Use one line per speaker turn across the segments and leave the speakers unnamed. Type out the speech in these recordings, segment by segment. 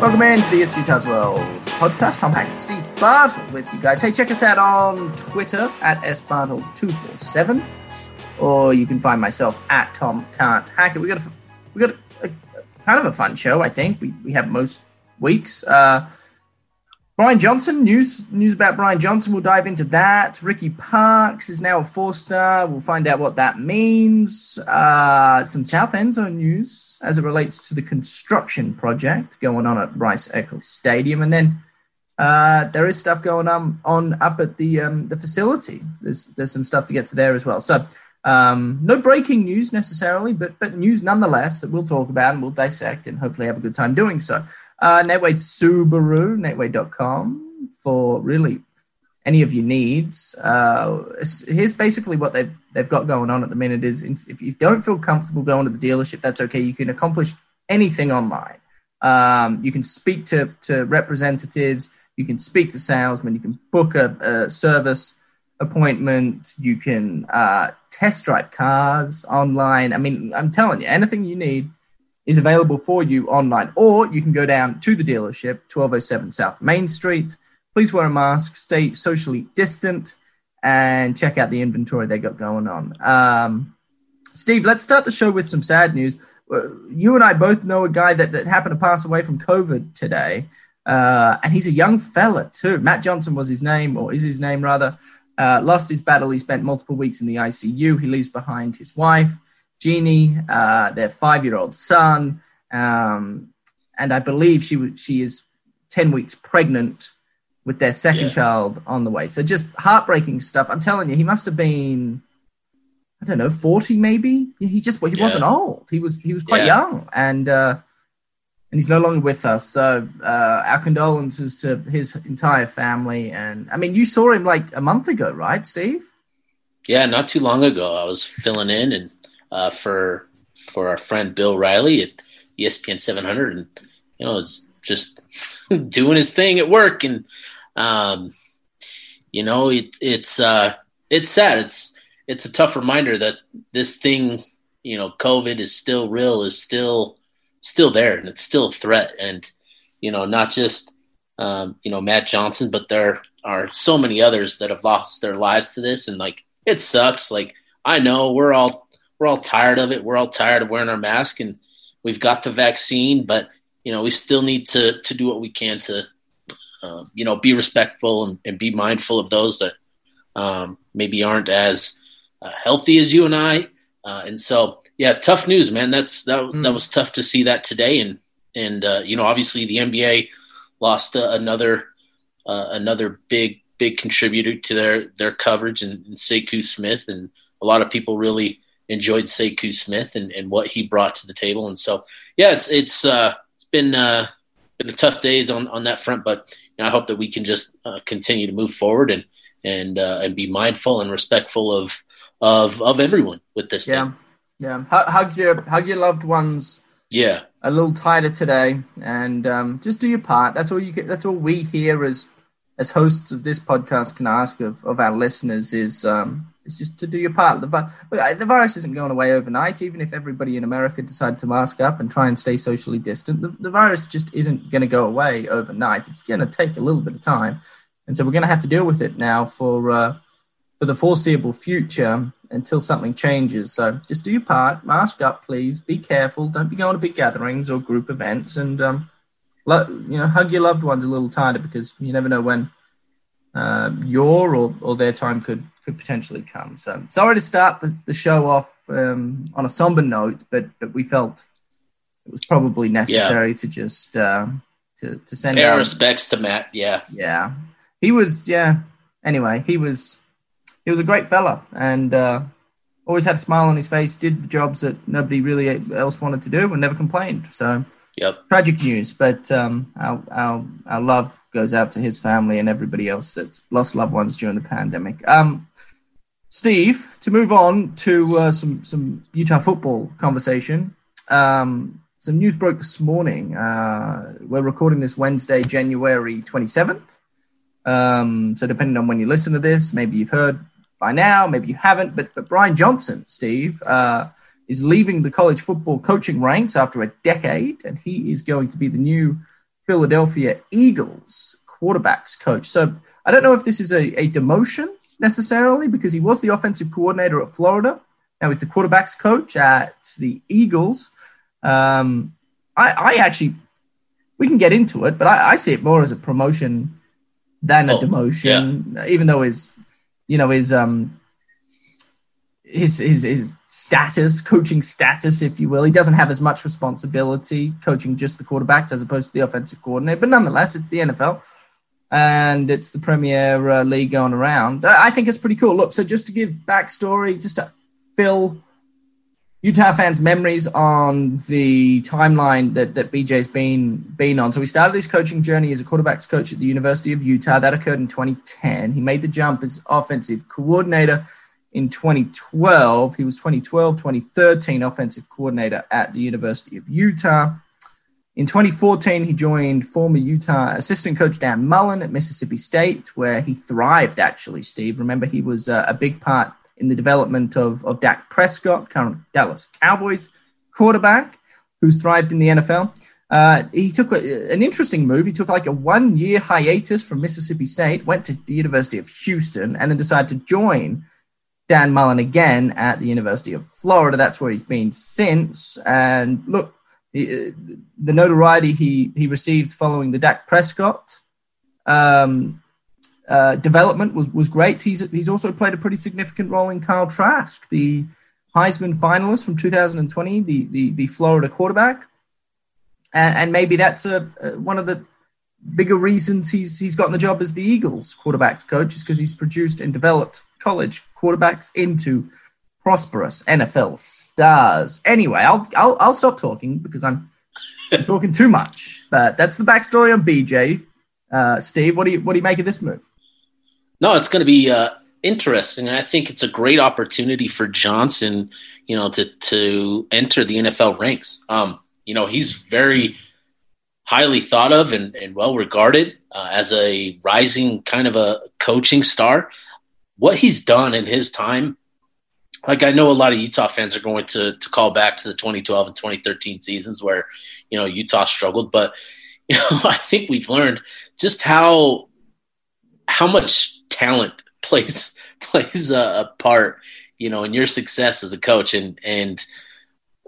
Welcome into the It's Utah's World podcast. Tom Hackett, Steve Bartle with you guys. Hey, check us out on Twitter at sbartle247, or you can find myself at Tom Can't Hackett. We got a, we got a, a, kind of a fun show, I think. We we have most weeks. Uh, Brian Johnson news news about Brian Johnson. We'll dive into that. Ricky Parks is now a four star. We'll find out what that means. Uh, some South End zone news as it relates to the construction project going on at Rice Eccles Stadium, and then uh, there is stuff going on on up at the um, the facility. There's there's some stuff to get to there as well. So. Um, no breaking news necessarily, but but news nonetheless that we'll talk about and we'll dissect and hopefully have a good time doing so. Uh, Nate Wade Subaru, natewade.com for really any of your needs. Uh, here's basically what they've, they've got going on at the minute is if you don't feel comfortable going to the dealership, that's okay. You can accomplish anything online. Um, you can speak to, to representatives. You can speak to salesmen. You can book a, a service appointment. You can uh, test drive cars online. I mean, I'm telling you, anything you need is available for you online, or you can go down to the dealership, 1207 South Main Street. Please wear a mask, stay socially distant, and check out the inventory they got going on. Um, Steve, let's start the show with some sad news. Uh, you and I both know a guy that, that happened to pass away from COVID today, uh, and he's a young fella too. Matt Johnson was his name, or is his name rather. Uh, lost his battle. He spent multiple weeks in the ICU. He leaves behind his wife Jeannie, uh, their five-year-old son, um, and I believe she she is ten weeks pregnant with their second yeah. child on the way. So just heartbreaking stuff. I'm telling you, he must have been, I don't know, forty maybe. He just well, he yeah. wasn't old. He was he was quite yeah. young, and uh, and he's no longer with us. So uh, our condolences to his entire family. And I mean, you saw him like a month ago, right, Steve?
Yeah, not too long ago. I was filling in and uh, for for our friend Bill Riley at ESPN 700, and you know, it's just doing his thing at work, and um, you know, it, it's uh, it's sad. It's it's a tough reminder that this thing, you know, COVID is still real, is still still there, and it's still a threat, and you know, not just um, you know Matt Johnson, but there are so many others that have lost their lives to this, and like it sucks. Like I know we're all we're all tired of it. We're all tired of wearing our mask, and we've got the vaccine, but you know we still need to to do what we can to uh, you know be respectful and, and, be mindful of those that um, maybe aren't as uh, healthy as you and I. Uh, and so, yeah, tough news, man. That's that. Mm. That was tough to see that today, and and uh, you know, obviously the NBA lost uh, another uh, another big big contributor to their their coverage, and, and Sekou Smith, and a lot of people really enjoyed Sekou Smith and, and what he brought to the table. And so, yeah, it's it's uh, it's been uh, been a tough days on, on that front, but you know, I hope that we can just uh, continue to move forward and and uh, and be mindful and respectful of of of everyone with this.
Yeah, thing. yeah. Hug your hug your loved ones.
Yeah,
a little tighter today, and um, just do your part. That's all you. Get, that's all we here as as hosts of this podcast can ask of, of our listeners is um, is just to do your part. The, the virus isn't going away overnight. Even if everybody in America decided to mask up and try and stay socially distant, the, the virus just isn't going to go away overnight. It's going to take a little bit of time, and so we're going to have to deal with it now for uh, for the foreseeable future until something changes. So just do your part. Mask up, please. Be careful. Don't be going to big gatherings or group events, and um, you know, hug your loved ones a little tighter because you never know when uh, your or, or their time could could potentially come. So sorry to start the, the show off um, on a somber note, but but we felt it was probably necessary yeah. to just uh, to to send
our respects to Matt. Yeah,
yeah, he was. Yeah. Anyway, he was he was a great fella and uh, always had a smile on his face. Did the jobs that nobody really else wanted to do and never complained. So
Yep.
Tragic news, but um, our, our our love goes out to his family and everybody else that's lost loved ones during the pandemic. Um, Steve, to move on to uh, some some Utah football conversation. Um, some news broke this morning. Uh, we're recording this Wednesday, January twenty seventh. Um, so depending on when you listen to this, maybe you've heard by now, maybe you haven't. But but Brian Johnson, Steve. Uh, is leaving the college football coaching ranks after a decade, and he is going to be the new Philadelphia Eagles quarterbacks coach. So I don't know if this is a, a demotion necessarily because he was the offensive coordinator at Florida. Now he's the quarterbacks coach at the Eagles. Um, I, I, actually, we can get into it, but I, I, see it more as a promotion than a oh, demotion, yeah. even though his, you know, his um, his, his his status, coaching status, if you will. He doesn't have as much responsibility coaching just the quarterbacks as opposed to the offensive coordinator. But nonetheless, it's the NFL and it's the Premier uh, League going around. I think it's pretty cool. Look, so just to give backstory, just to fill Utah fans' memories on the timeline that, that BJ's been been on. So he started his coaching journey as a quarterbacks coach at the University of Utah. That occurred in 2010. He made the jump as offensive coordinator in 2012. He was 2012, 2013 offensive coordinator at the University of Utah. In 2014, he joined former Utah assistant coach Dan Mullen at Mississippi State, where he thrived, actually, Steve. Remember, he was uh, a big part in the development of, of Dak Prescott, current Dallas Cowboys quarterback, who's thrived in the NFL. Uh, he took a, an interesting move. He took like a one year hiatus from Mississippi State, went to the University of Houston, and then decided to join Dan Mullen again at the University of Florida. That's where he's been since. And look, the, the notoriety he, he received following the Dak Prescott um, uh, development was, was great. He's, he's also played a pretty significant role in Kyle Trask, the Heisman finalist from 2020, the, the, the Florida quarterback. And, and maybe that's a, a, one of the bigger reasons he's he's gotten the job as the Eagles quarterbacks coach is because he's produced and developed college quarterbacks into prosperous NFL stars. Anyway, I'll I'll, I'll stop talking because I'm, talking too much. But that's the backstory on BJ. Uh, Steve, what do you what do you make of this move?
No, it's going to be uh, interesting, and I think it's a great opportunity for Johnson. You know, to to enter the NFL ranks. Um, you know, he's very highly thought of and, and well regarded uh, as a rising kind of a coaching star. What he's done in his time like I know a lot of Utah fans are going to to call back to the 2012 and 2013 seasons where you know Utah struggled, but you know I think we've learned just how how much talent plays plays a, a part you know in your success as a coach. And and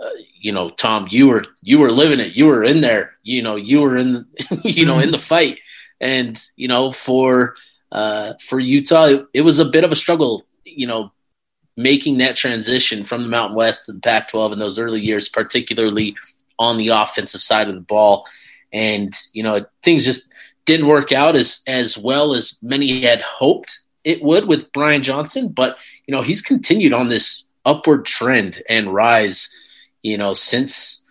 uh, you know Tom you were you were living it. You were in there. You know you were in the, you know in the fight. And you know for uh, for Utah it, it was a bit of a struggle you know making that transition from the Mountain West to the Pac 12 in those early years, particularly on the offensive side of the ball. And, you know, things just didn't work out as, as well as many had hoped it would with Brian Johnson. But, you know, he's continued on this upward trend and rise, you know, since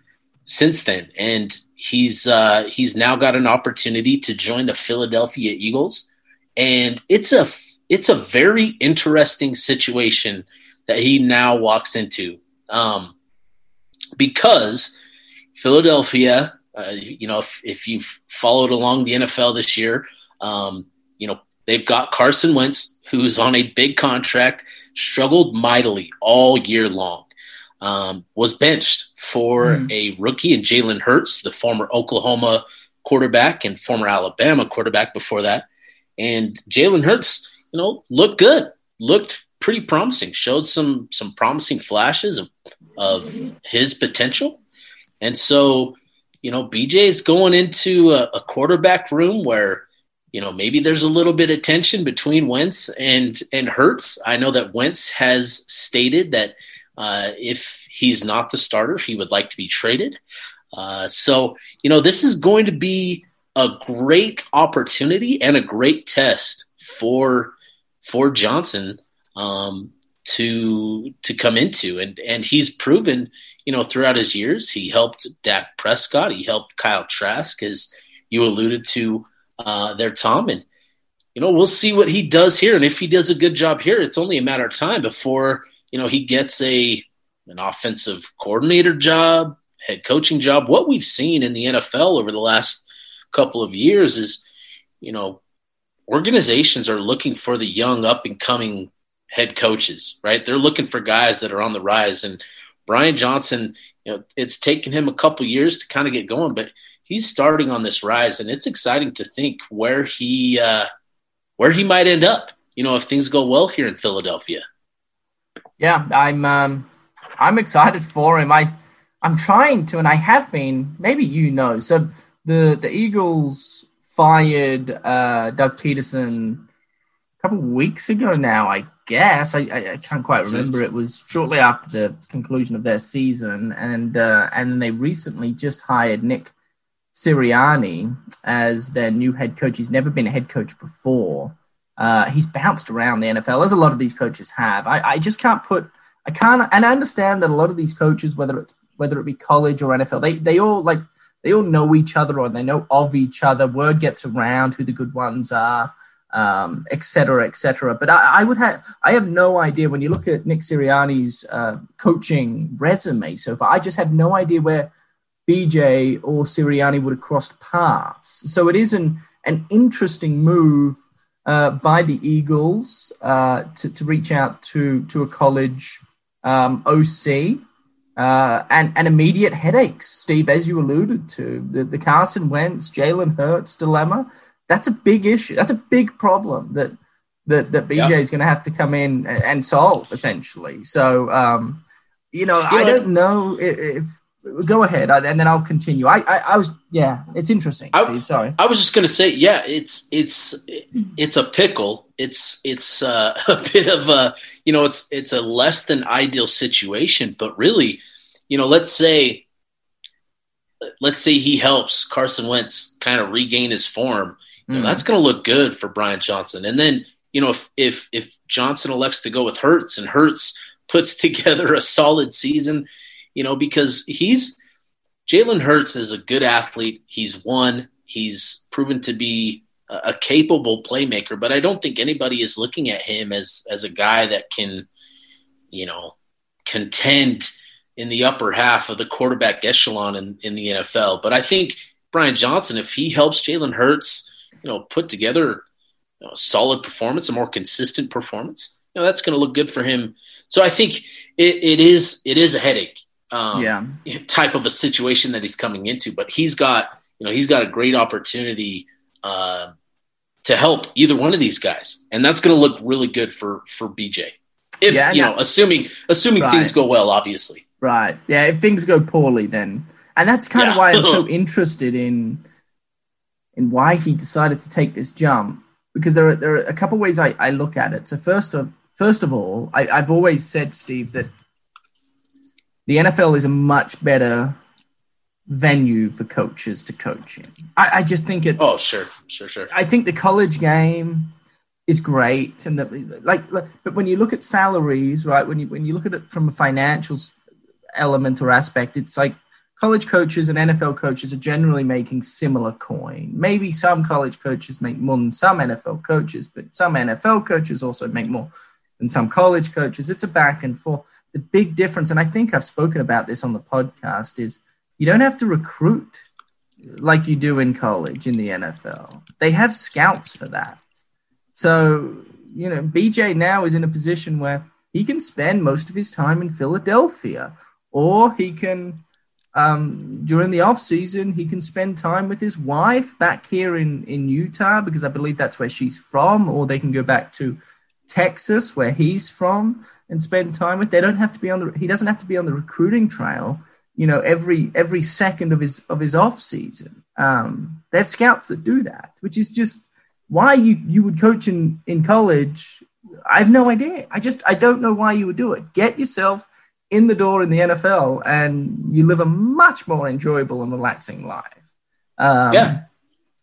since then. And he's uh, he's now got an opportunity to join the Philadelphia Eagles. And it's a it's a very interesting situation that he now walks into um, because Philadelphia, uh, you know, if, if, you've followed along the NFL this year, um, you know, they've got Carson Wentz, who's on a big contract, struggled mightily all year long. Um, was benched for mm. a rookie in Jalen Hurts, the former Oklahoma quarterback and former Alabama quarterback before that. And Jalen Hurts you know, looked good, looked pretty promising, showed some some promising flashes of of his potential. And so, you know, BJ is going into a, a quarterback room where, you know, maybe there's a little bit of tension between Wentz and and Hurts. I know that Wentz has stated that uh, if he's not the starter, he would like to be traded. Uh, so, you know, this is going to be a great opportunity and a great test for for Johnson um, to to come into, and and he's proven, you know, throughout his years, he helped Dak Prescott, he helped Kyle Trask, as you alluded to uh, there, Tom, and you know we'll see what he does here, and if he does a good job here, it's only a matter of time before you know he gets a an offensive coordinator job, head coaching job. What we've seen in the NFL over the last couple of years is, you know, organizations are looking for the young up and coming head coaches, right? They're looking for guys that are on the rise. And Brian Johnson, you know, it's taken him a couple years to kind of get going, but he's starting on this rise, and it's exciting to think where he uh, where he might end up. You know, if things go well here in Philadelphia.
Yeah, I'm um, I'm excited for him. I I'm trying to, and I have been. Maybe you know. So the the Eagles fired uh, Doug Pederson a couple weeks ago now. I guess I, I, I, can't quite remember. It was shortly after the conclusion of their season, and uh, and they recently just hired Nick Sirianni as their new head coach. He's never been a head coach before. Uh, he's bounced around the NFL as a lot of these coaches have. I, I just can't put. I can't, and I understand that a lot of these coaches, whether it's whether it be college or NFL, they they all like they all know each other or they know of each other. Word gets around who the good ones are, um, et cetera, et cetera. But I, I, would have I have no idea when you look at Nick Sirianni's uh, coaching resume so far. I just have no idea where BJ or Sirianni would have crossed paths. So it is an an interesting move uh, by the Eagles uh, to, to reach out to to a college um, OC uh, and, and immediate headaches, Steve, as you alluded to. The, the Carson Wentz, Jalen Hurts dilemma, that's a big issue. That's a big problem that that, that BJ is going to have to come in and solve, essentially. So, um, you know, you I know, don't know if, if go ahead and then I'll continue. I, I, I was, yeah, it's interesting. I, Steve, sorry.
I was just going to say, yeah, it's, it's, it's a pickle. It's, it's uh, a bit of a, you know, it's, it's a less than ideal situation, but really, you know, let's say, let's say he helps Carson Wentz kind of regain his form. You know, mm. That's going to look good for Brian Johnson. And then, you know, if, if, if Johnson elects to go with Hurts and Hurts puts together a solid season, you know, because he's Jalen Hurts is a good athlete. He's won. He's proven to be a, capable playmaker, but I don't think anybody is looking at him as as a guy that can, you know, contend in the upper half of the quarterback echelon in, in the NFL. But I think Brian Johnson, if he helps Jalen Hurts, you know, put together you know, a solid performance, a more consistent performance, you know, that's going to look good for him. So I think it, it is it is a headache, um, yeah. type of a situation that he's coming into. But he's got you know he's got a great opportunity uh, to help either one of these guys, and that's going to look really good for for BJ. If yeah, you know, assuming assuming right. things go well, obviously.
Right. Yeah. If things go poorly, then and that's kind yeah. of why I'm so interested in in why he decided to take this jump because there are there are a couple ways I, I look at it. So first of first of all, I, I've always said, Steve, that the NFL is a much better venue for coaches to coach in. I, I just think it's
oh sure sure sure.
I think the college game is great and that like, but when you look at salaries right when you when you look at it from a financial element or aspect, it's like college coaches and NFL coaches are generally making similar coin. Maybe some college coaches make more than some NFL coaches, but some NFL coaches also make more than some college coaches. It's a back and forth. The big difference, and I think I've spoken about this on the podcast, is you don't have to recruit like you do in college in the NFL. They have scouts for that. So, you know, BJ now is in a position where he can spend most of his time in Philadelphia or he can um, during the off season he can spend time with his wife back here in in Utah because I believe that's where she's from, or they can go back to Texas where he's from and spend time with. They don't have to be on the he doesn't have to be on the recruiting trail. You know, every every second of his of his off season. Um, they have scouts that do that, which is just why you you would coach in in college. I have no idea. I just I don't know why you would do it. Get yourself in the door in the NFL and you live a much more enjoyable and relaxing life. Um, yeah.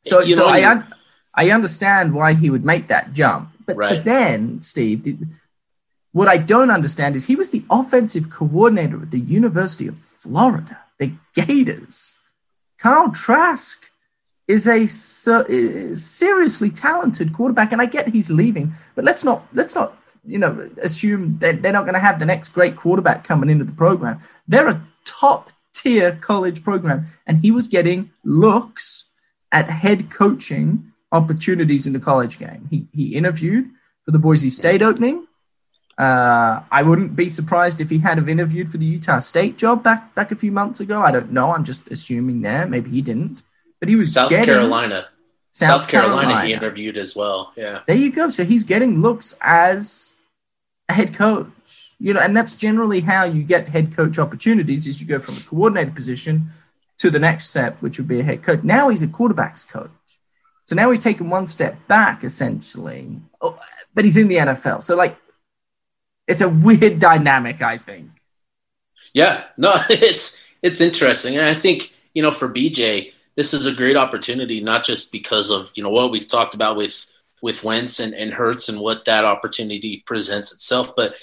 So, you so know, I, I understand why he would make that jump. But, right. but then, Steve, what I don't understand is he was the offensive coordinator at the University of Florida, the Gators. Kyle Trask is a seriously talented quarterback, and I get he's leaving, but let's not let's not you know assume that they're not going to have the next great quarterback coming into the program. They're a top tier college program, and he was getting looks at head coaching opportunities in the college game. He he interviewed for the Boise State opening. Uh, I wouldn't be surprised if he had have interviewed for the Utah State job back back a few months ago. I don't know. I'm just assuming there. Maybe he didn't. but he was
South Carolina. South, South Carolina, Carolina, he interviewed as well. Yeah.
There you go. So he's getting looks as a head coach. You know, and that's generally how you get head coach opportunities is you go from a coordinator position to the next step, which would be a head coach. Now he's a quarterbacks coach. So now he's taken one step back essentially. Oh, but he's in the NFL. So like it's a weird dynamic, I think.
Yeah, no, it's it's interesting. And I think, you know, for BJ, this is a great opportunity, not just because of you know what we've talked about with with Wentz and, and Hurts and what that opportunity presents itself, but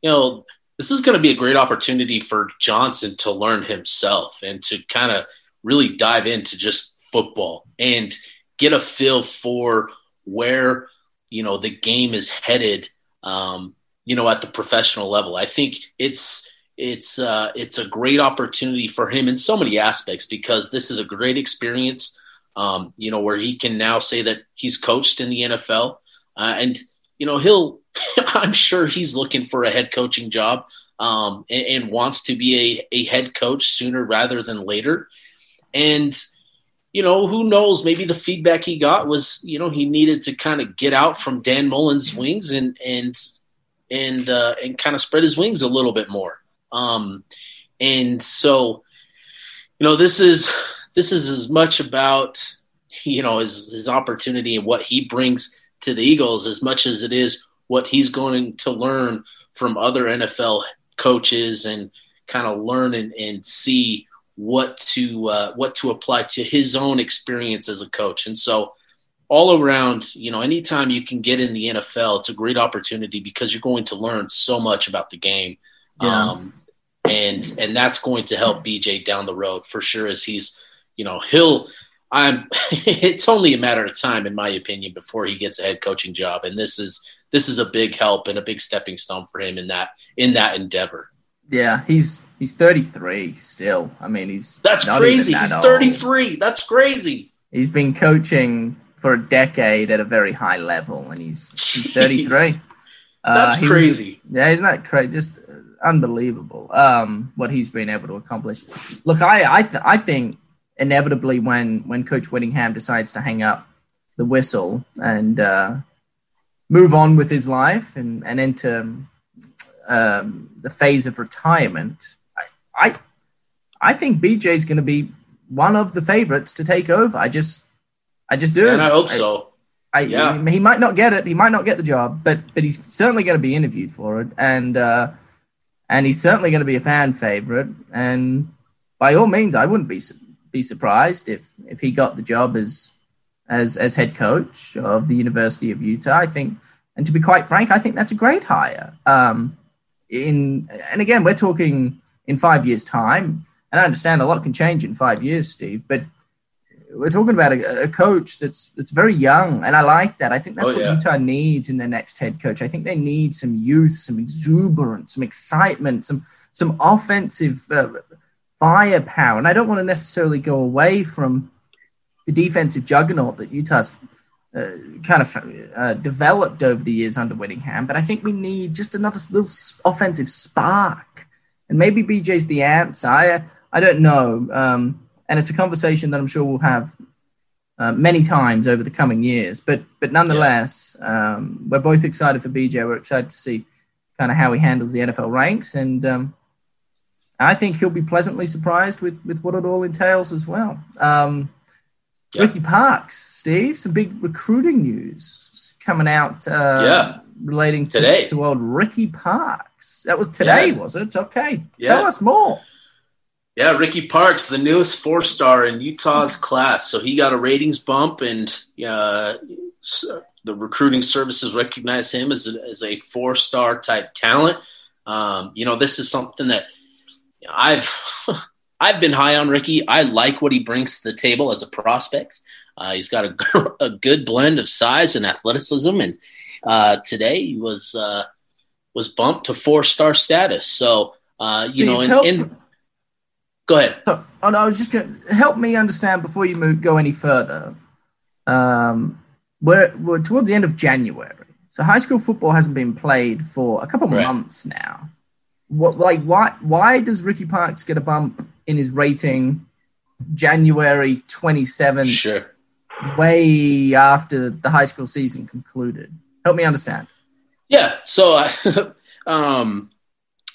you know this is going to be a great opportunity for Johnson to learn himself and to kind of really dive into just football and get a feel for where you know the game is headed. Um, you know, at the professional level, I think it's it's uh, it's a great opportunity for him in so many aspects because this is a great experience. Um, you know, where he can now say that he's coached in the NFL, uh, and you know he'll. I'm sure he's looking for a head coaching job um, and, and, wants to be a, a head coach sooner rather than later. And you know, who knows? Maybe the feedback he got was, you know, he needed to kind of get out from Dan Mullen's wings and and and uh, and kind of spread his wings a little bit more. Um, and so, you know, this is this is as much about you know his his opportunity and what he brings to the Eagles as much as it is what he's going to learn from other NFL coaches and kind of learn and, and see what to uh, what to apply to his own experience as a coach. And so all around, you know, anytime you can get in the NFL, it's a great opportunity because you're going to learn so much about the game. Yeah. Um, and and that's going to help BJ down the road for sure. As he's, you know, he'll. I'm. it's only a matter of time, in my opinion, before he gets a head coaching job, and this is this is a big help and a big stepping stone for him in that in that endeavor.
Yeah, he's he's 33 still. I mean, he's
that's crazy. That he's old. 33. That's crazy.
He's been coaching for a decade at a very high level, and he's he's 33.
That's uh, crazy.
Yeah, isn't that crazy? Just unbelievable um, what he's been able to accomplish. Look, I I, th- I think inevitably when when Coach Whittingham decides to hang up the whistle and uh, move on with his life and and enter um, the phase of retirement, I I, I think BJ is going to be one of the favorites to take over. I just I just do,
and I hope I, so.
I, yeah. he, he might not get it. He might not get the job, but but he's certainly going to be interviewed for it. And uh, and he's certainly going to be a fan favorite. And by all means, I wouldn't be be surprised if if he got the job as as as head coach of the University of Utah. I think, and to be quite frank, I think that's a great hire. Um, in and again, we're talking in five years' time, and I understand a lot can change in five years, Steve, but we're talking about a, a, coach that's that's very young, and I like that. I think that's oh, what Utah needs in their next head coach. I think they need some youth, some exuberance, some excitement, some some offensive uh, firepower. And I don't want to necessarily go away from the defensive juggernaut that Utah's uh, kind of uh, developed over the years under Whittingham, but I think we need just another little offensive spark. And maybe BJ's the answer. I I don't know. Um, and it's a conversation that I'm sure we'll have uh, many times over the coming years. But but nonetheless, yeah. um, we're both excited for BJ. We're excited to see kind of how he handles the NFL ranks, and um, I think he'll be pleasantly surprised with with what it all entails as well. Um, yeah. Ricky Parks, Steve, some big recruiting news coming out. Uh, yeah. Relating to, today. to old Ricky Parks. That was today, yeah. was it? Okay. Tell us more.
Yeah, Ricky Parks, the newest four star in Utah's class. So he got a ratings bump, and uh, the recruiting services recognize him as a, as a four star type talent. Um, you know, this is something that I've I've been high on Ricky. I like what he brings to the table as a prospect. Uh, he's got a, a, good blend of size and athleticism, and uh, today he was uh, was bumped to four star status. So uh, you Steve, know, in, Go ahead.
So, oh, I was just going to help me understand before you move, go any further. Um, we're, we're towards the end of January. So high school football hasn't been played for a couple right. months now. What like why why does Ricky Parks get a bump in his rating January 27th,
Sure.
way after the high school season concluded? Help me understand.
Yeah. So, I, um,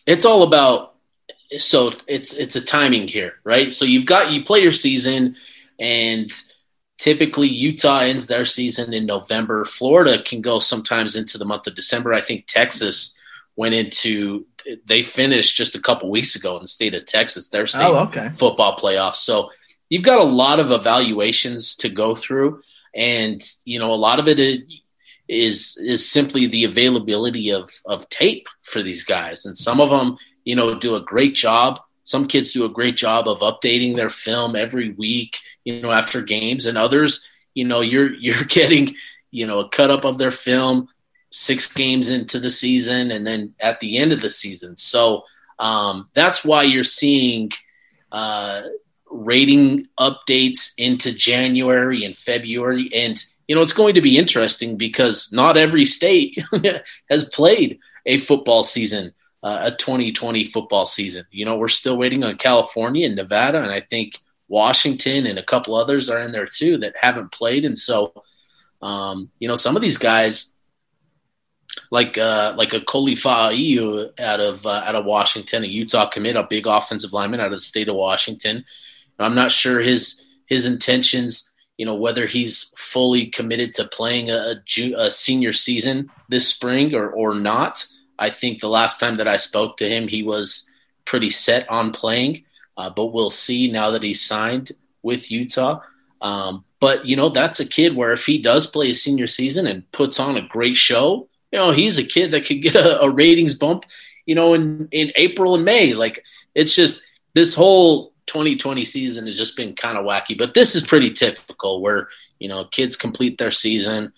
it's all about. So it's it's a timing here, right? So you've got you play your season, and typically Utah ends their season in November. Florida can go sometimes into the month of December. I think Texas went into they finished just a couple weeks ago in the state of Texas. Their oh, state
Oh, okay.
football playoffs. So you've got a lot of evaluations to go through, and you know a lot of it is is, is simply the availability of of tape for these guys, and some of them you know do a great job. Some kids do a great job of updating their film every week, you know, after games, and others, you know, you're you're getting you know a cut up of their film six games into the season, and then at the end of the season. So um, that's why you're seeing. Uh, rating updates into January and February. And, you know, it's going to be interesting because not every state has played a football season, uh, a 2020 football season. You know, we're still waiting on California and Nevada, and I think Washington and a couple others are in there too that haven't played. And so, um, you know, some of these guys, like uh, like a Koli Fa'aiu out of uh, out of Washington, a Utah commit, a big offensive lineman out of the state of Washington. I'm not sure his his intentions. You know whether he's fully committed to playing a, a senior season this spring or or not. I think the last time that I spoke to him, he was pretty set on playing, uh, but we'll see now that he's signed with Utah. Um, but you know that's a kid where if he does play a senior season and puts on a great show, you know he's a kid that could get a, a ratings bump. You know in in April and May, like it's just this whole 2020 season has just been kind of wacky, but this is pretty typical where, you know, kids complete their season.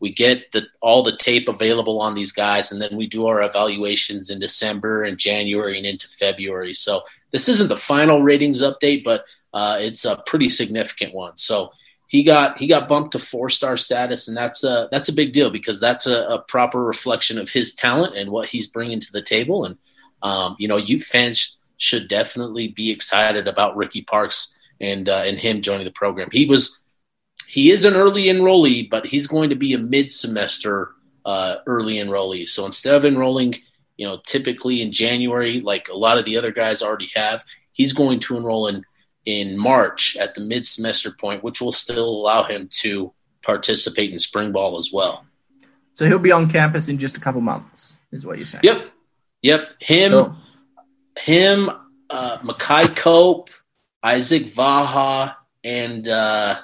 We get the, all the tape available on these guys, and then we do our evaluations in December and January and into February. So this isn't the final ratings update, but uh, it's a pretty significant one. So he got he got bumped to four star status, and that's a that's a big deal because that's a, a proper reflection of his talent and what he's bringing to the table. And um, you know, you fans should definitely be excited about Ricky Parks and uh, and him joining the program. He was he is an early enrollee, but he's going to be a mid semester uh, early enrollee. So instead of enrolling, you know, typically in January, like a lot of the other guys already have, he's going to enroll in in March at the mid semester point, which will still allow him to participate in spring ball as well.
So he'll be on campus in just a couple months, is what you're saying.
Yep, yep. Him.
Cool.
him, uh, Makai Cope, Isaac Vaha, and uh,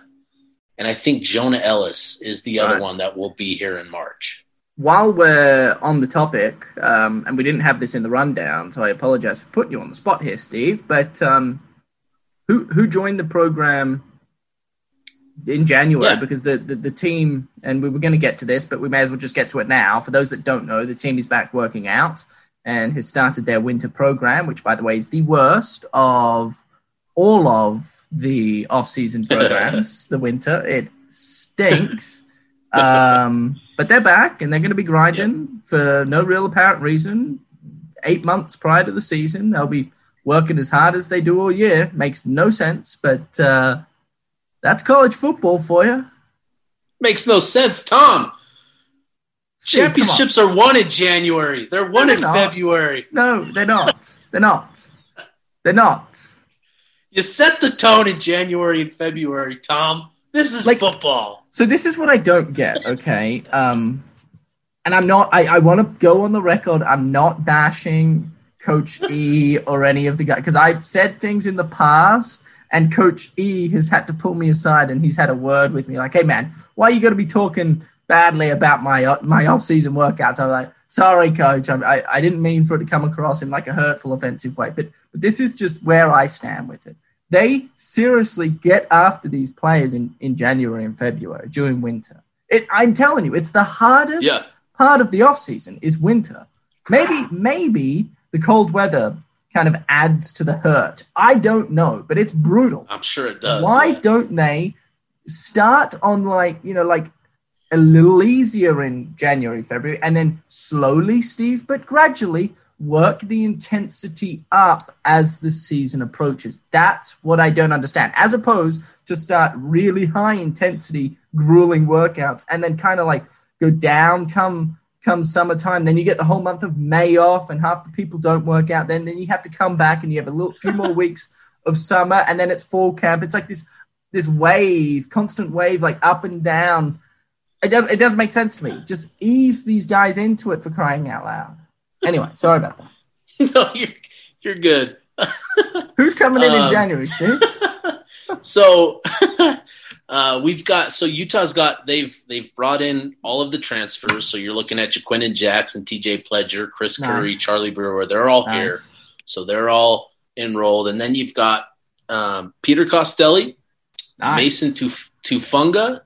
and I think Jonah Ellis is the other
Right.
one that will be here in March.
While we're on the topic, um, and we didn't have this in the rundown, so I apologize for putting you on the spot here, Steve. But um, who who joined the program in January?
Yeah.
Because the, the the team, and we were going to get to this, but we may as well just get to it now. For those that don't know, the team is back working out and has started their winter program, which, by the way, is the worst of all of the off-season programs. the winter it stinks. um, but they're back and they're going to be grinding for no real apparent reason. Eight months prior to the season, they'll be working as hard as they do all year. Makes no sense, but uh, that's college football for you.
Makes no sense, Tom.
Steve.
Championships are won in January. They're won
No,
in
not.
February.
No, they're not. they're not. They're not.
You set the tone in January and February, Tom. This is
Like-
football.
So this is what I don't get, okay? Um, and I'm not. I, I want to go on the record. I'm not bashing Coach E or any of the guys because I've said things in the past, and Coach E has had to pull me aside and he's had a word with me, like, "Hey, man, why are you going to be talking badly about my my off season workouts?" I'm like, "Sorry, Coach. I, I I didn't mean for it to come across in like a hurtful, offensive way, but but this is just where I stand with it." They seriously get after these players in, in January and February during winter. It, I'm telling you, it's the hardest
Yeah.
part of the off season is winter. Maybe maybe the cold weather kind of adds to the hurt. I don't know, but it's brutal.
I'm sure it does.
Why
yeah.
don't they start on like you know like a little easier in January, February, and then slowly, Steve, but gradually work the intensity up as the season approaches. That's what I don't understand. As opposed to start really high intensity, grueling workouts and then kind of like go down come come summertime. Then you get the whole month of May off and half the people don't work out. Then then you have to come back and you have a little few more weeks of summer and then it's fall camp. It's like this this wave, constant wave, like up and down. It, does, it doesn't make sense to me. Just ease these guys into it for crying out loud. Anyway, sorry about
that. no, you're you're good.
Who's coming in um, in January,
so uh, we've got so Utah's got they've they've brought in all of the transfers. So you're looking at Ja'Quinden Jackson, T.J. Pledger, Chris nice. Curry, Charlie Brewer. They're all nice. here, so they're all enrolled. And then you've got um, Peter Costelli, nice. Mason Tuf- Tufunga,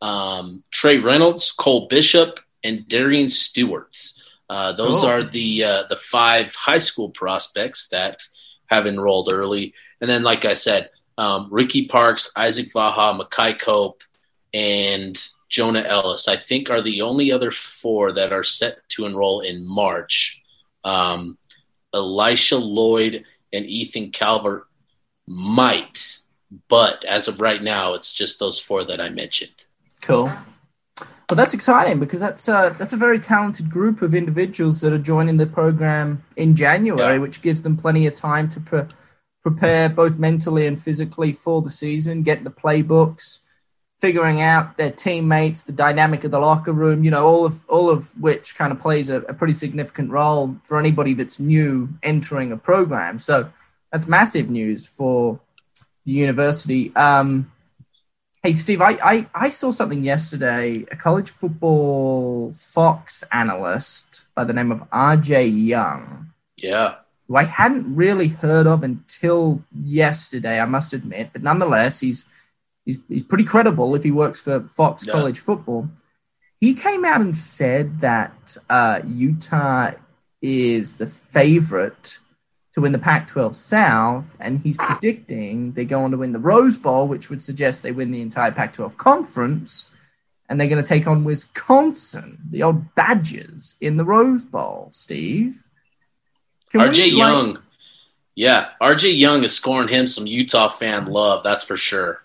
um, Trey Reynolds, Cole Bishop, and Darian Stewart. Uh, those oh. are the uh, the five high school prospects that have enrolled early. And then, like I said, um, Ricky Parks, Isaac Vaha, Makai Cope, and Jonah Ellis, I think, are the only other four that are set to enroll in March. Um, Elisha Lloyd and Ethan Calvert might, but as of right now, it's just those four that I mentioned.
Cool. Well, that's exciting because that's uh, that's a very talented group of individuals that are joining the program in January, yeah. which gives them plenty of time to pre- prepare both mentally and physically for the season, get the playbooks, figuring out their teammates, the dynamic of the locker room. You know, all of all of which kind of plays a, a pretty significant role for anybody that's new entering a program. So that's massive news for the university. Um, Hey, Steve, I, I, I saw something yesterday. A college football Fox analyst by the name of RJ Young.
Yeah.
Who I hadn't really heard of until yesterday, I must admit. But nonetheless, he's he's, he's pretty credible if he works for Fox yeah. College Football. He came out and said that uh, Utah is the favorite to win the Pac 12 South, and he's predicting they're going to win the Rose Bowl, which would suggest they win the entire Pac 12 conference, and they're going to take on Wisconsin, the old Badgers, in the Rose Bowl. Steve?
RJ Young. Like... Yeah, RJ Young is scoring him some Utah fan love, that's for sure.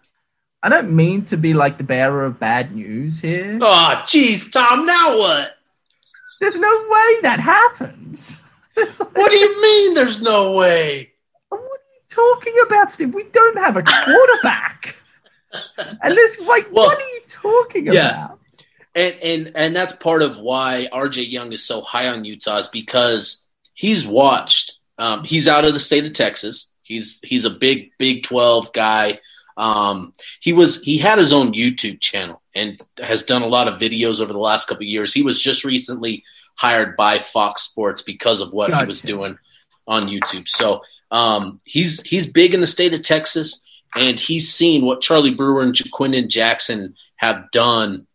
I don't mean to be like the bearer of bad news here.
Oh, jeez, Tom, now what?
There's no way that happens.
what do you mean there's no way?
What are you talking about, Steve? We don't have a quarterback. and this, like, well, what are you talking yeah. about?
And, and and that's part of why RJ Young is so high on Utah is because he's watched. Um, he's out of the state of Texas. He's he's a big Big Twelve guy. Um, he was he had his own YouTube channel and has done a lot of videos over the last couple years. He was just recently hired by Fox Sports because of what gotcha. he was doing on YouTube. So um, he's he's big in the state of Texas, and he's seen what Charlie Brewer and Ja'Quinden Jackson have done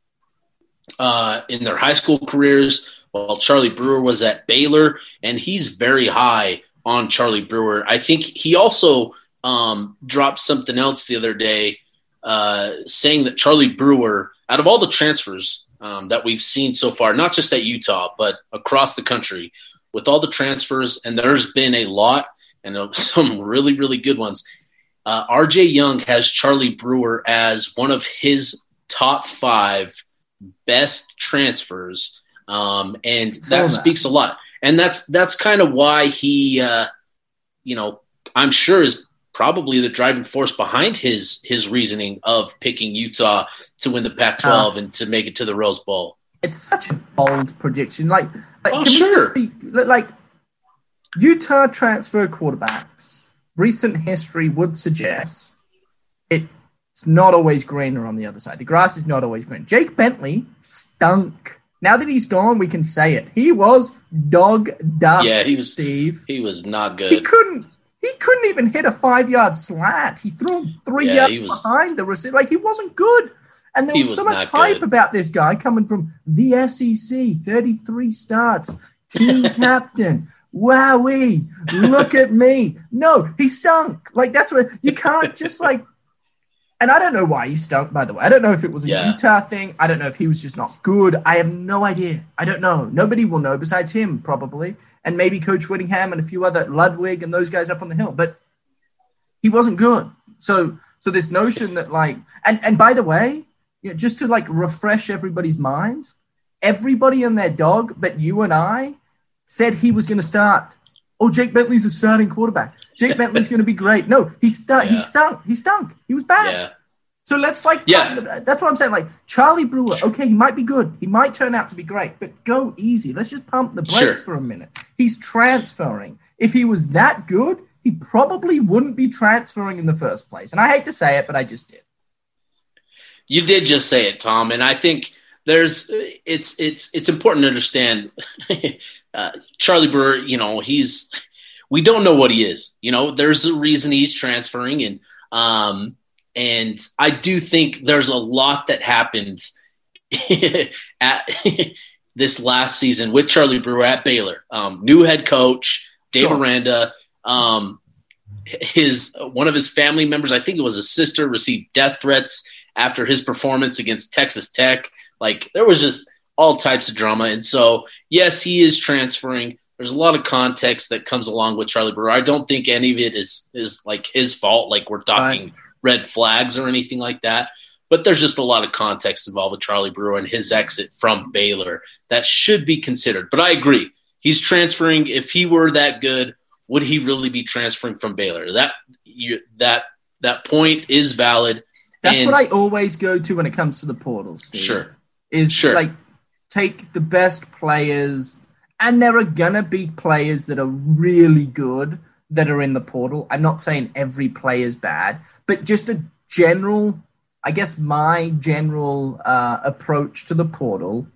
uh, in their high school careers. While Charlie Brewer was at Baylor, and he's very high on Charlie Brewer. I think he also um, dropped something else the other day, uh, saying that Charlie Brewer, out of all the transfers um, that we've seen so far, not just at Utah, but across the country with all the transfers. And there's been a lot and some really, really good ones. Uh, RJ Young has Charlie Brewer as one of his top five best transfers. Um, and that, that speaks a lot. And that's that's kind of why he, uh, you know, I'm sure is probably the driving force behind his his reasoning of picking Utah to win the Pac-12 uh, and to make it to the Rose Bowl.
It's such a bold prediction. Like, like
oh, sure.
Be, like Utah transfer quarterbacks. Recent history would suggest it's not always greener on the other side. The grass is not always green. Jake Bentley stunk. Now that he's gone, we can say it. He was dog dust.
Yeah, he was.
Steve.
He was not good.
He couldn't he couldn't even hit a five yard slant. He threw him three yeah, yards was, behind the receiver. Like he wasn't good. And there was, was so much hype good. about this guy coming from the SEC, 33 starts, team captain. Wowee, look at me. No, he stunk. Like that's what you can't just like and I don't know why he stunk, by the way. I don't know if it was a
Yeah.
Utah thing. I don't know if he was just not good. I have no idea. I don't know. Nobody will know besides him, probably. And maybe Coach Whittingham and a few other Ludwig and those guys up on the hill. But he wasn't good. So so this notion that like and and by the way, you know, just to like refresh everybody's minds, everybody and their dog, but you and I, said he was going to start. Oh, Jake Bentley's a starting quarterback. Jake Bentley's going to be great. No, he. He
Yeah.
stunk. He stunk. He was bad.
Yeah.
So let's like,
Yeah.
that's what I'm saying. Like Charlie Brewer, okay, he might be good. He might turn out to be great, but go easy. Let's just pump the brakes
Sure.
for a minute. He's transferring. If he was that good, he probably wouldn't be transferring in the first place. And I hate to say it, but I just did.
You did just say it, Tom, and I think there's it's it's it's important to understand uh, Charlie Brewer. You know, he's we don't know what he is. You know, there's a reason he's transferring, and um, and I do think there's a lot that happens at this last season with Charlie Brewer at Baylor. Um, new head coach Dave
Sure.
Aranda. Um, his one of his family members, I think it was his sister, received death threats after his performance against Texas Tech. Like there was just all types of drama, and so yes, he is transferring. There's a lot of context that comes along with Charlie Brewer. I don't think any of it is is like his fault. Like we're talking red flags or anything like that. But there's just a lot of context involved with Charlie Brewer and his exit from Baylor that should be considered. But I agree, he's transferring. If he were that good, would he really be transferring from Baylor? That you, that that point is valid.
That's
And-
what I always go to when it comes to the portal, Steve.
Sure.
Is
Sure.
like take the best players, and there are gonna be players that are really good that are in the portal. I'm not saying every player is bad, but just a general, I guess my general uh, approach to the portal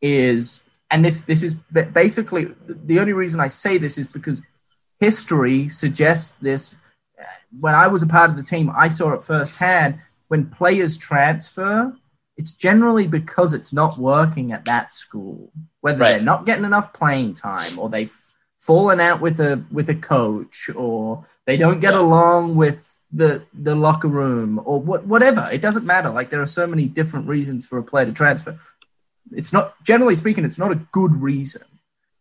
is, and this this is basically the only reason I say this is because history suggests this. When I was a part of the team, I saw it firsthand. When players transfer, it's generally because it's not working at that school. Whether
Right.
they're not getting enough playing time, or they've fallen out with a with a coach, or they don't get
Yeah.
along with the the locker room, or what whatever. It doesn't matter. Like there are so many different reasons for a player to transfer. It's not generally speaking, it's not a good reason.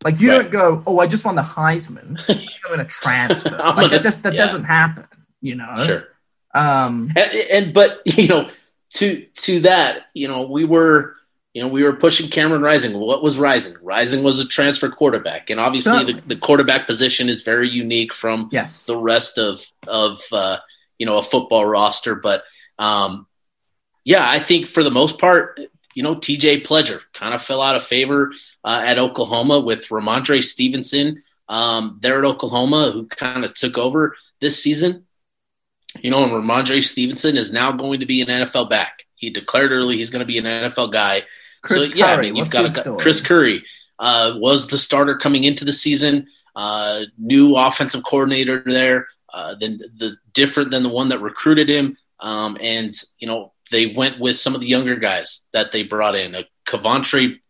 Like you
Right.
don't go, oh, I just won the Heisman. I'm going to transfer. Like
gonna-
that, just, that
yeah.
doesn't happen. You know.
Sure.
Um,
and, and but you know to to that you know we were you know we were pushing Cameron Rising. What was Rising? Rising was a transfer quarterback, and obviously the, the quarterback position is very unique from
yes.
the rest of of uh, you know a football roster. But um, yeah, I think for the most part, you know, T.J. Pledger kind of fell out of favor uh, at Oklahoma with Rhamondre Stevenson um, there at Oklahoma, who kind of took over this season. You know, and Rhamondre Stevenson is now going to be an NFL back. He declared early he's going to be an NFL guy.
Chris
so yeah, I mean, you've got a? Chris Curry uh, was the starter coming into the season. Uh, new offensive coordinator there, uh, then the different than the one that recruited him. Um, and you know they went with some of the younger guys that they brought in. A Coventry,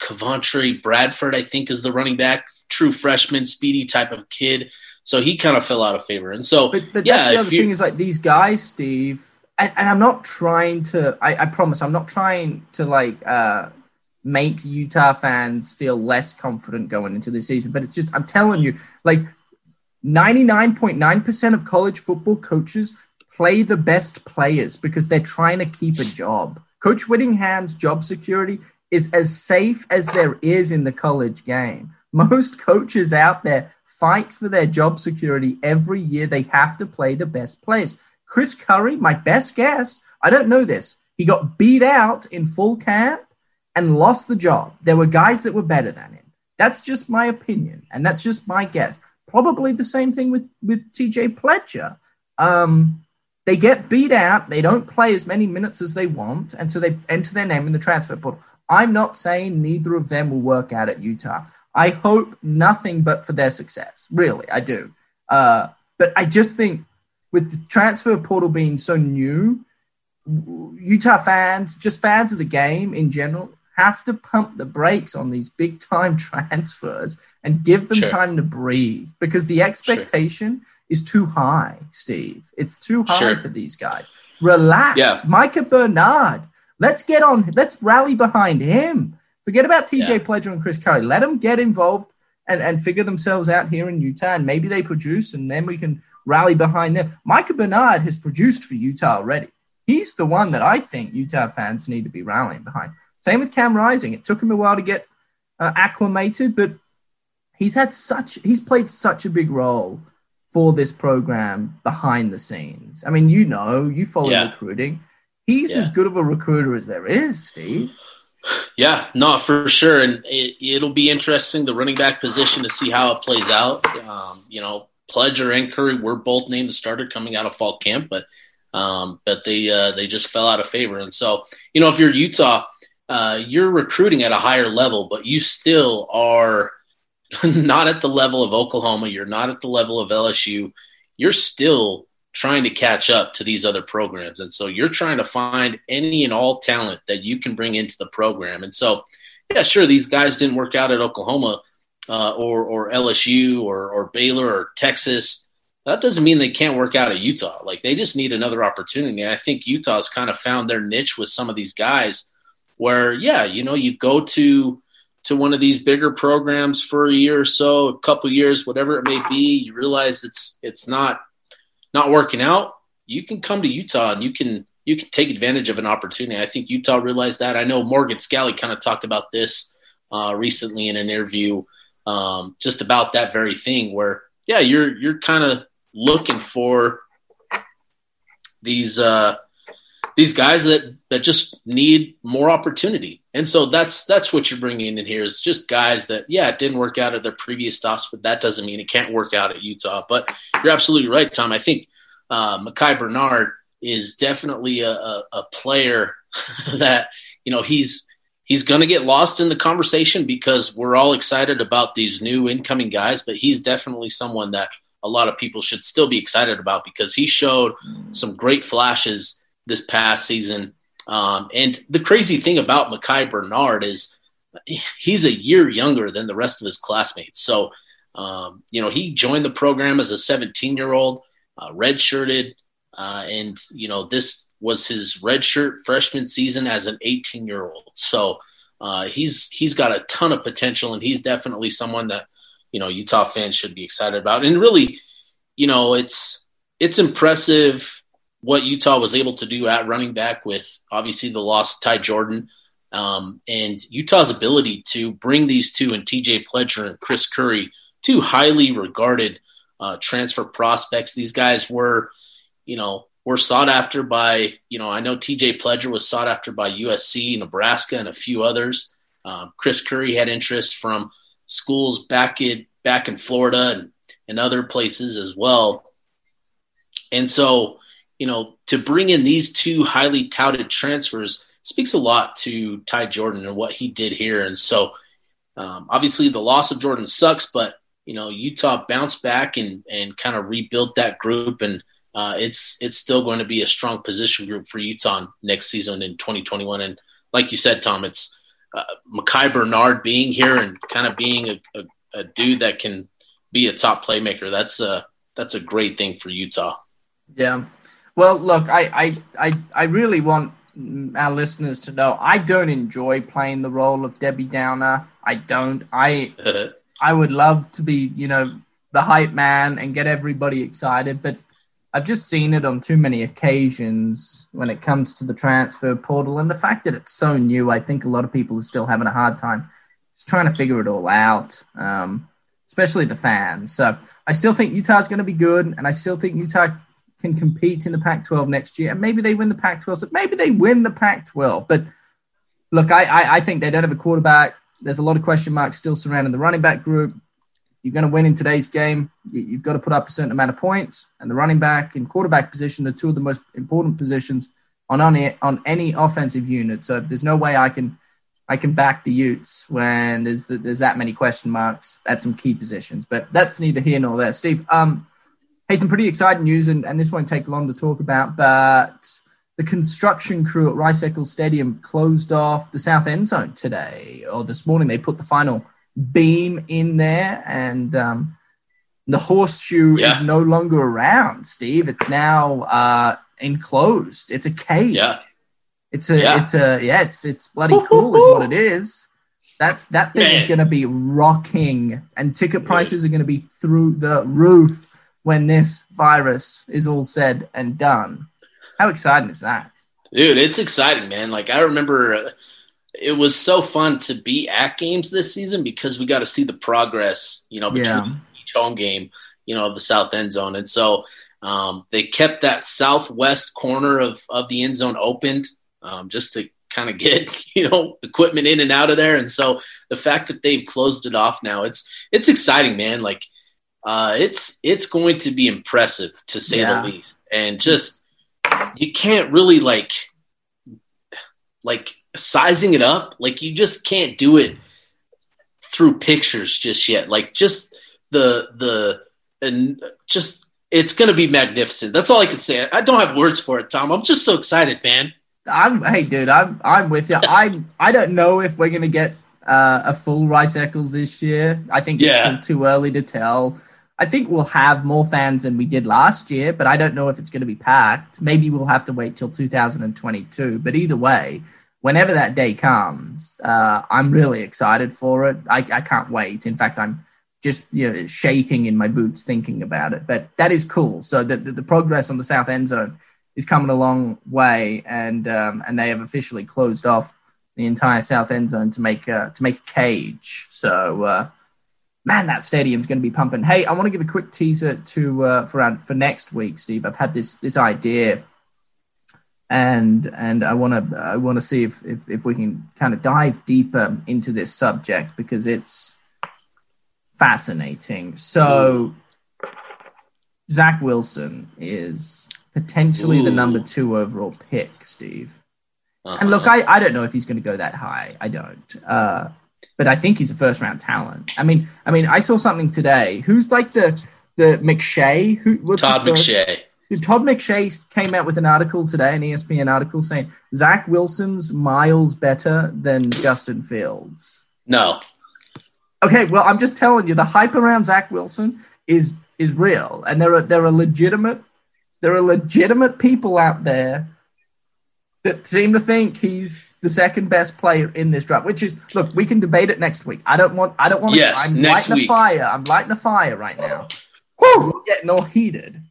Coventry Bradford, I think, is the running back, true freshman, speedy type of kid. So he kind of fell out of favor. And so
But, but
yeah,
that's the other thing is like these guys, Steve, and, and I'm not trying to, I, I promise, I'm not trying to like uh, make Utah fans feel less confident going into the season, but it's just, I'm telling you, like 99.9% of college football coaches play the best players because they're trying to keep a job. Coach Whittingham's job security is as safe as there is in the college game. Most coaches out there fight for their job security every year. They have to play the best players. Chris Curry, my best guess, I don't know this. He got beat out in full camp and lost the job. There were guys that were better than him. That's just my opinion, and that's just my guess. Probably the same thing with with TJ Pledger. Um, they get beat out. They don't play as many minutes as they want, and so they enter their name in the transfer portal. I'm not saying neither of them will work out at Utah. I hope nothing but for their success. Really, I do. Uh, but I just think with the transfer portal being so new, Utah fans, just fans of the game in general, have to pump the brakes on these big time transfers and give them
Sure.
time to breathe because the expectation is too high, Steve. It's too high
Sure.
for these guys. Relax.
Yeah.
Micah Bernard. Let's get on. Let's rally behind him. Forget about TJ
Yeah.
Pledger and Chris Curry. Let them get involved and, and figure themselves out here in Utah. And maybe they produce, and then we can rally behind them. Micah Bernard has produced for Utah already. He's the one that I think Utah fans need to be rallying behind. Same with Cam Rising. It took him a while to get uh, acclimated, but he's had such he's played such a big role for this program behind the scenes. I mean, you know, you follow
Yeah.
recruiting. He's
Yeah.
as good of a recruiter as there is, Steve.
Yeah, no, for sure, and it, it'll be interesting the running back position to see how it plays out. Um, you know, Pledger and Curry were both named the starter coming out of fall camp, but um, but they uh, they just fell out of favor. And so, you know, if you're Utah, uh, you're recruiting at a higher level, but you still are not at the level of Oklahoma. You're not at the level of LSU. You're still trying to catch up to these other programs. And so you're trying to find any and all talent that you can bring into the program. And so, yeah, sure, these guys didn't work out at Oklahoma uh, or, or LSU or, or Baylor or Texas. That doesn't mean they can't work out at Utah. Like they just need another opportunity. I think Utah's kind of found their niche with some of these guys where, yeah, you know, you go to to one of these bigger programs for a year or so, a couple years, whatever it may be, you realize it's it's not not working out, you can come to Utah and you can you can take advantage of an opportunity. I think Utah realized that. I know Morgan Scalley kind of talked about this uh, recently in an interview, um, just about that very thing. Where yeah, you're you're kind of looking for these uh, these guys that that just need more opportunity, and so that's that's what you're bringing in here is just guys that yeah, it didn't work out at their previous stops, but that doesn't mean it can't work out at Utah. But you're absolutely right, Tom. I think uh, Bernard is definitely a, a, a player that you know he's he's going to get lost in the conversation because we're all excited about these new incoming guys, but he's definitely someone that a lot of people should still be excited about because he showed some great flashes this past season. Um, and the crazy thing about Makai Bernard is he's a year younger than the rest of his classmates. So, um, you know, he joined the program as a 17 year old, uh, redshirted, uh, and you know this was his redshirt freshman season as an 18 year old. So uh, he's he's got a ton of potential, and he's definitely someone that you know Utah fans should be excited about. And really, you know, it's it's impressive what Utah was able to do at running back with obviously the loss Ty Jordan. Um, and Utah's ability to bring these two and TJ Pledger and Chris Curry, two highly regarded uh, transfer prospects. These guys were, you know, were sought after by, you know, I know TJ Pledger was sought after by USC, Nebraska, and a few others. Um, Chris Curry had interest from schools back in back in Florida and, and other places as well. And so, you know, to bring in these two highly touted transfers speaks a lot to Ty Jordan and what he did here. And so, um, obviously, the loss of Jordan sucks, but you know, Utah bounced back and and kind of rebuilt that group, and uh, it's it's still going to be a strong position group for Utah next season in 2021. And like you said, Tom, it's uh, Makai Bernard being here and kind of being a, a, a dude that can be a top playmaker. That's a that's a great thing for Utah.
Yeah. Well, look, I, I, I, I really want our listeners to know I don't enjoy playing the role of Debbie Downer. I don't. I I would love to be, you know, the hype man and get everybody excited, but I've just seen it on too many occasions when it comes to the transfer portal and the fact that it's so new. I think a lot of people are still having a hard time just trying to figure it all out, um, especially the fans. So I still think Utah's going to be good, and I still think Utah can compete in the Pac-12 next year, and maybe they win the Pac-12. So maybe they win the Pac-12. But look, I, I, I think they don't have a quarterback. There's a lot of question marks still surrounding the running back group. You're going to win in today's game. You've got to put up a certain amount of points, and the running back and quarterback position are two of the most important positions on any, on any offensive unit. So there's no way I can I can back the Utes when there's there's that many question marks at some key positions. But that's neither here nor there. Steve, um, hey, some pretty exciting news, and, and this won't take long to talk about, but the construction crew at Rice Eccles Stadium closed off the south end zone today, or this morning. They put the final beam in there, and um, the horseshoe
Yeah.
is no longer around, Steve. It's now uh, enclosed. It's a cage.
Yeah.
It's a
Yeah.
it's a yeah, it's it's bloody cool is what it is. That that thing is gonna be rocking and ticket prices are gonna be through the roof when this virus is all said and done. How exciting is that?
Dude, it's exciting, man. Like I remember uh, it was so fun to be at games this season because we got to see the progress, you know, between
Yeah.
each home game, you know, of the south end zone. And so um, they kept that southwest corner of, of the end zone opened um, just to kind of get, you know, equipment in and out of there. And so the fact that they've closed it off now, it's it's exciting, man. Like uh, it's it's going to be impressive to say
Yeah.
the least. And just you can't really like like sizing it up like you just can't do it through pictures just yet like just the the and just it's going to be magnificent that's all i can say i don't have words for it tom i'm just so excited man
I'm hey dude, I'm I'm with you. I I don't know if we're gonna get uh, a full Rice Eccles this year. I think it's
Yeah.
still too early to tell. I think we'll have more fans than we did last year, but I don't know if it's going to be packed. Maybe we'll have to wait till 2022. But either way, whenever that day comes, uh, I'm really excited for it. I, I can't wait. In fact, I'm just you know shaking in my boots thinking about it. But that is cool. So the the, the progress on the south end zone is coming a long way, and um, and they have officially closed off the entire south end zone to make uh, to make a cage. So. Uh, man, that stadium's going to be pumping. Hey, I want to give a quick teaser to uh, for our, for next week, Steve. I've had this this idea, and and I want to I want to see if, if if we can kind of dive deeper into this subject because it's fascinating. So, Zach Wilson is potentially the number two overall pick, Steve.
Uh-huh.
And look, I, I don't know if he's going to go that high. I don't. Uh, but I think he's a first round talent. I mean, I mean, I saw something today. Who's like the the McShay? Who? What's
todd mcshay
Todd McShay came out with an article today, an ESPN article saying Zach Wilson's miles better than Justin Fields.
no
Okay, well, I'm just telling you, the hype around Zach Wilson is is real, and there are there are legitimate there are legitimate people out there that seem to think he's the second best player in this draft. Which is, look, we can debate it next week. I don't want I don't want to.
Yes,
I'm
next
lighting a fire. I'm lighting a fire right now. Whew, we're getting all heated.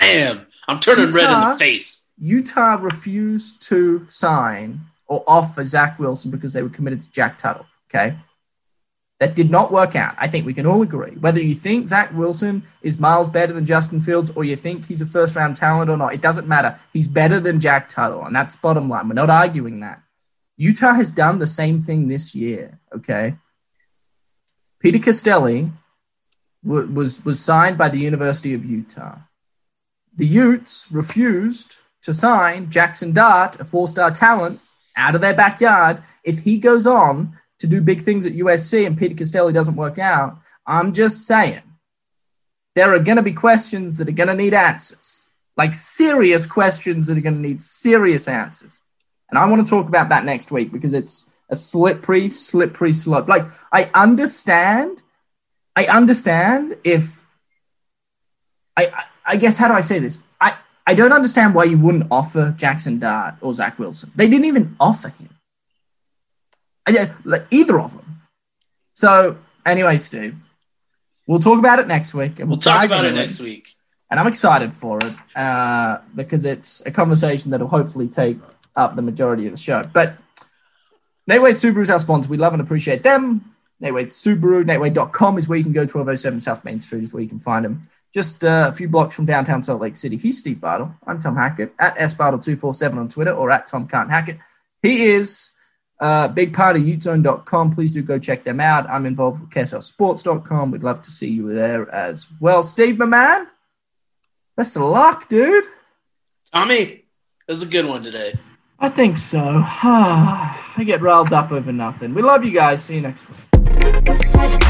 i am i'm turning red in the face
Utah refused to sign or offer Zach Wilson because they were committed to Jack Tuttle. Okay. That did not work out. I think we can all agree. Whether you think Zach Wilson is miles better than Justin Fields or you think he's a first round talent or not, it doesn't matter. He's better than Jack Tuttle. And that's bottom line. We're not arguing that. Utah has done the same thing this year. Okay. Peter Costelli wa- was, was signed by the University of Utah the Utes refused to sign Jackson Dart, a four star talent, out of their backyard. If he goes on to do big things at USC and Peter Costelli doesn't work out, I'm just saying there are going to be questions that are going to need answers, like serious questions that are going to need serious answers. And I want to talk about that next week because it's a slippery, slippery slope. Like, I understand, I understand if I, I, guess how do I say this? I, I don't understand why you wouldn't offer Jackson Dart or Zach Wilson. They didn't even offer him. Don't- like, either of them. So anyway, Steve, we'll talk about it next week, and
we'll talk about it next week
And I'm excited for it uh, because it's a conversation that will hopefully take up the majority of the show. But Nate Wade Subaru is our sponsor. We love and appreciate them. Nate Wade Subaru, NateWade.com is where you can go. 1207 South Main Street is where you can find them. Just uh, a few blocks from downtown Salt Lake City. He's Steve Bartle. I'm Tom Hackett at sbartle247 on Twitter or at Tom Can't Hackett. He is uh, big part of utezone.com. Please do go check them out. I'm involved with KSLSports.com. We'd love to see you there as well. Steve, my man, best of luck, dude.
tommy that was a good one today
I think so. I get riled up over nothing. We love you guys. See you next week.